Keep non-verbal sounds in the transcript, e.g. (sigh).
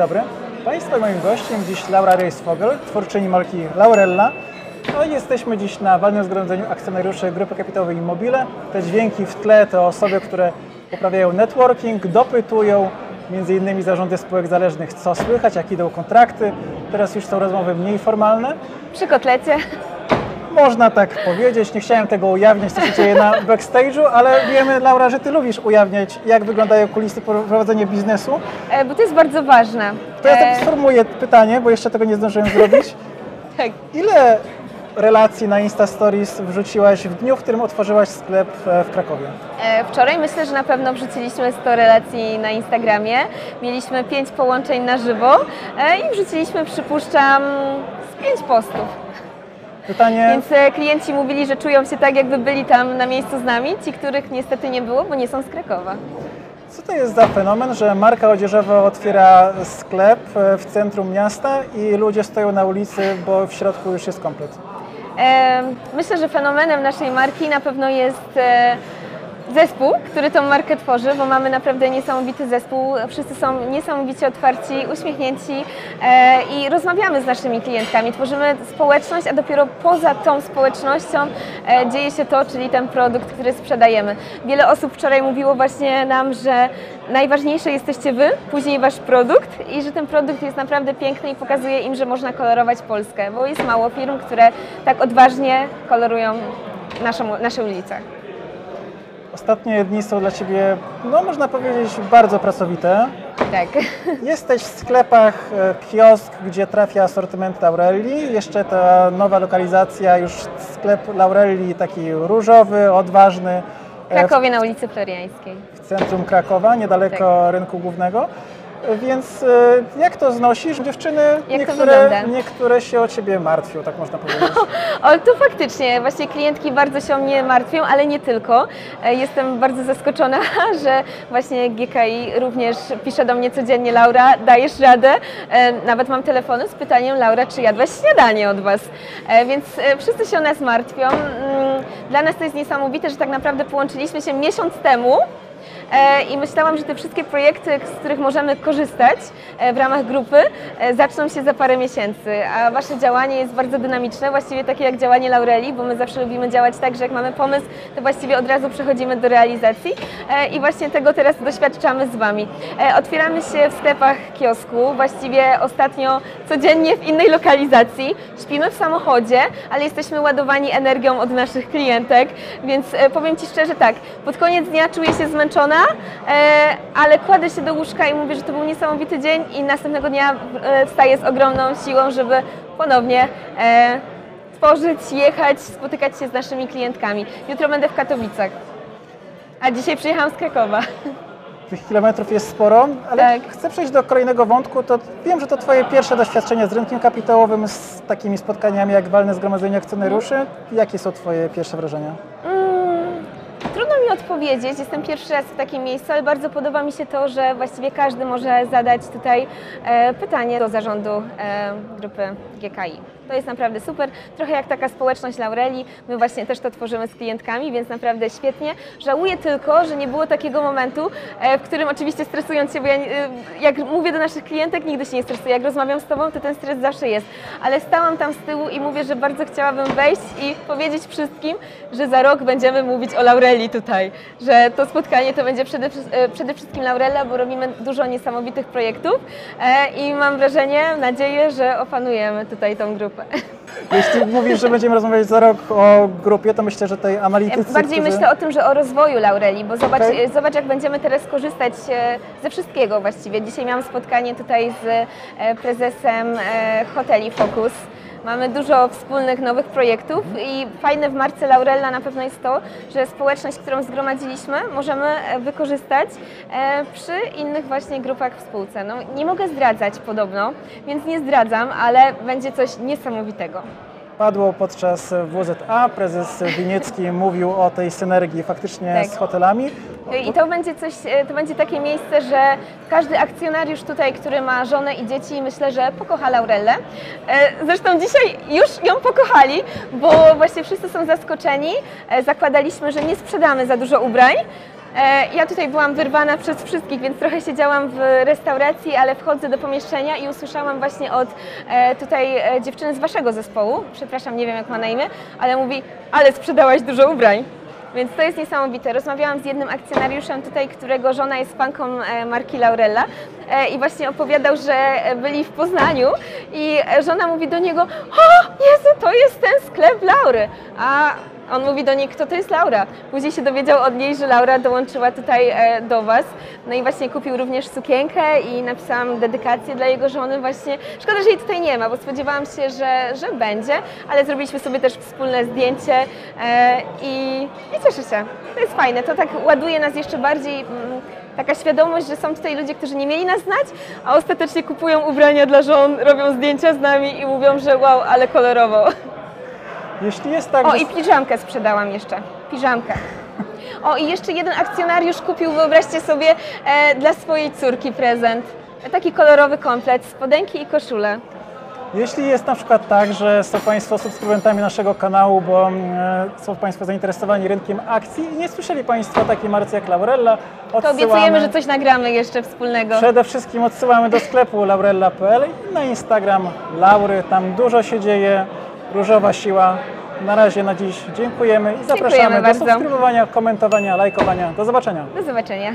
dobry. Państwa i moim gościem dziś Laura Reis-Fogel, twórczyni marki Laurella. No jesteśmy dziś na walnym zgromadzeniu akcjonariuszy Grupy Kapitałowej Immobile. Te dźwięki w tle to osoby, które uprawiają networking, dopytują między innymi zarządy spółek zależnych, co słychać, jak idą kontrakty. Teraz już są rozmowy mniej formalne. Przy kotlecie. Można tak powiedzieć, nie chciałem tego ujawniać, co się dzieje na backstage'u, ale wiemy, Laura, że Ty lubisz ujawniać, jak wyglądają kulisy prowadzenia biznesu. E, bo to jest bardzo ważne. To ja tak sformułuję pytanie, bo jeszcze tego nie zdążyłem zrobić. (laughs) tak. Ile relacji na Insta Stories wrzuciłaś w dniu, w którym otworzyłaś sklep w Krakowie? E, Wczoraj myślę, że na pewno wrzuciliśmy 100 relacji na Instagramie. Mieliśmy 5 połączeń na żywo e, i wrzuciliśmy, przypuszczam, z 5 postów. Pytanie, Więc e, klienci mówili, że czują się tak, jakby byli tam na miejscu z nami. Ci, których niestety nie było, bo nie są z Krakowa. co to jest za fenomen, że marka odzieżowa otwiera sklep e, w centrum miasta i ludzie stoją na ulicy, bo w środku już jest komplet? Myślę, że fenomenem naszej marki na pewno jest e, zespół, który tą markę tworzy, bo mamy naprawdę niesamowity zespół. Wszyscy są niesamowicie otwarci, uśmiechnięci e, i rozmawiamy z naszymi klientkami. Tworzymy społeczność, a dopiero poza tą społecznością e, dzieje się to, czyli ten produkt, który sprzedajemy. Wiele osób wczoraj mówiło właśnie nam, że najważniejsze jesteście Wy, później Wasz produkt i że ten produkt jest naprawdę piękny i pokazuje im, że można kolorować Polskę, bo jest mało firm, które tak odważnie kolorują naszą, nasze ulice. Ostatnie dni są dla Ciebie, no można powiedzieć, bardzo pracowite. Tak. (laughs) Jesteś w sklepach, e, kiosk, gdzie trafia asortyment Laurelli. Jeszcze ta nowa lokalizacja, już sklep Laurelli taki różowy, odważny W e, Krakowie na ulicy Floriańskiej. w centrum Krakowa, niedaleko rynku głównego. Więc e, jak to znosisz? Dziewczyny to niektóre, niektóre się o Ciebie martwią, tak można powiedzieć. (laughs) O, to faktycznie, właśnie klientki bardzo się o mnie martwią, ale nie tylko. E, Jestem bardzo zaskoczona, (laughs) że właśnie GKI również pisze do mnie codziennie, Laura, dajesz radę? E, Nawet mam telefony z pytaniem, Laura, czy jadłaś śniadanie od Was? Więc wszyscy się o nas martwią. Mm, Dla nas to jest niesamowite, że tak naprawdę połączyliśmy się miesiąc temu, i myślałam, że te wszystkie projekty, z których możemy korzystać e, w ramach grupy, e, zaczną się za parę miesięcy, a Wasze działanie jest bardzo dynamiczne, właściwie takie jak działanie Laureli, bo my zawsze lubimy działać tak, że jak mamy pomysł, to właściwie od razu przechodzimy do realizacji. E, i właśnie tego teraz doświadczamy z Wami. E, Otwieramy się w sklepach kiosku, właściwie ostatnio codziennie w innej lokalizacji, śpimy w samochodzie, ale jesteśmy ładowani energią od naszych klientek, więc e, powiem Ci szczerze tak, pod koniec dnia czuję się zmęczona, e, ale kładę się do łóżka i mówię, że to był niesamowity dzień i następnego dnia e, wstaję z ogromną siłą, żeby ponownie e, tworzyć, jechać, spotykać się z naszymi klientkami. Jutro będę w Katowicach, a dzisiaj przyjechałam z Krakowa. Tych kilometrów jest sporo, ale Tak. chcę przejść do kolejnego wątku. To wiem, że to Twoje pierwsze doświadczenie z rynkiem kapitałowym, z takimi spotkaniami jak walne zgromadzenie akcjonariuszy. Jakie są Twoje pierwsze wrażenia? Trudno odpowiedzieć, jestem pierwszy raz w takim miejscu, ale bardzo podoba mi się to, że właściwie każdy może zadać tutaj e, pytanie do zarządu e, grupy GKI. To jest naprawdę super, trochę jak taka społeczność Laureli, my właśnie też to tworzymy z klientkami, więc naprawdę świetnie. Żałuję tylko, że nie było takiego momentu, e, w którym oczywiście stresując się, bo ja, jak mówię do naszych klientek, nigdy się nie stresuję, jak rozmawiam z Tobą, to ten stres zawsze jest, ale stałam tam z tyłu i mówię, że bardzo chciałabym wejść i powiedzieć wszystkim, że za rok będziemy mówić o Laureli tutaj, że to spotkanie to będzie przede, e, przede wszystkim Laurela, bo robimy dużo niesamowitych projektów e, i mam wrażenie, nadzieję, że opanujemy tutaj tą grupę. (laughs) Jeśli mówisz, że będziemy rozmawiać za rok o grupie, to myślę, że tej analitycy, Bardziej którzy... myślę o tym, że o rozwoju Laureli, bo zobacz, Okej. zobacz jak będziemy teraz korzystać e, ze wszystkiego właściwie. Dzisiaj miałam spotkanie tutaj z prezesem hoteli Focus. Mamy dużo wspólnych nowych projektów i fajne w marce Laurella na pewno jest to, że społeczność, którą zgromadziliśmy, możemy e, wykorzystać e, przy innych właśnie grupach w spółce. No, nie mogę zdradzać podobno, więc nie zdradzam, ale będzie coś niesamowitego. Padło podczas WZA, prezes Winiecki mówił o tej synergii faktycznie Tak. z hotelami. I to będzie coś, to będzie takie miejsce, że każdy akcjonariusz tutaj, który ma żonę i dzieci, myślę, że pokocha Laurellę. E, Zresztą dzisiaj już ją pokochali, bo właśnie wszyscy są zaskoczeni. E, Zakładaliśmy, że nie sprzedamy za dużo ubrań, Ja tutaj byłam wyrwana przez wszystkich, więc trochę siedziałam w restauracji, ale wchodzę do pomieszczenia i usłyszałam właśnie od e, tutaj e, dziewczyny z waszego zespołu, przepraszam, nie wiem jak ma na imię, ale mówi, ale sprzedałaś dużo ubrań. Więc to jest niesamowite. Rozmawiałam z jednym akcjonariuszem tutaj, którego żona jest fanką e, marki Laurella e, i właśnie opowiadał, że e, byli w Poznaniu i e, żona mówi do niego, o Jezu, to jest ten sklep Laury. A on mówi do niej, kto to jest Laura. Później się dowiedział od niej, że Laura dołączyła tutaj e, do Was. No i właśnie kupił również sukienkę i napisałam dedykację dla jego żony właśnie. Szkoda, że jej tutaj nie ma, bo spodziewałam się, że, że będzie, ale zrobiliśmy sobie też wspólne zdjęcie e, i, i cieszę się. To jest fajne, to tak ładuje nas jeszcze bardziej mm, taka świadomość, że są tutaj ludzie, którzy nie mieli nas znać, a ostatecznie kupują ubrania dla żon, robią zdjęcia z nami i mówią, że wow, ale kolorowo. Jeśli jest tak, O, że i piżamkę sprzedałam jeszcze. Piżamkę. O, i jeszcze jeden akcjonariusz kupił, wyobraźcie sobie, e, dla swojej córki prezent. Taki kolorowy komplet, spodenki i koszulę. Jeśli jest na przykład tak, że są Państwo subskrybentami naszego kanału, bo mm, są Państwo zainteresowani rynkiem akcji i nie słyszeli Państwo o takiej marce jak Laurella, To odsyłamy, obiecujemy, że coś nagramy jeszcze wspólnego. Przede wszystkim odsyłamy do sklepu laurella.pl i na Instagram Laury, tam dużo się dzieje, różowa siła. Na razie na dziś dziękujemy i zapraszamy do bardzo. subskrybowania, komentowania, lajkowania. Do zobaczenia. Do zobaczenia.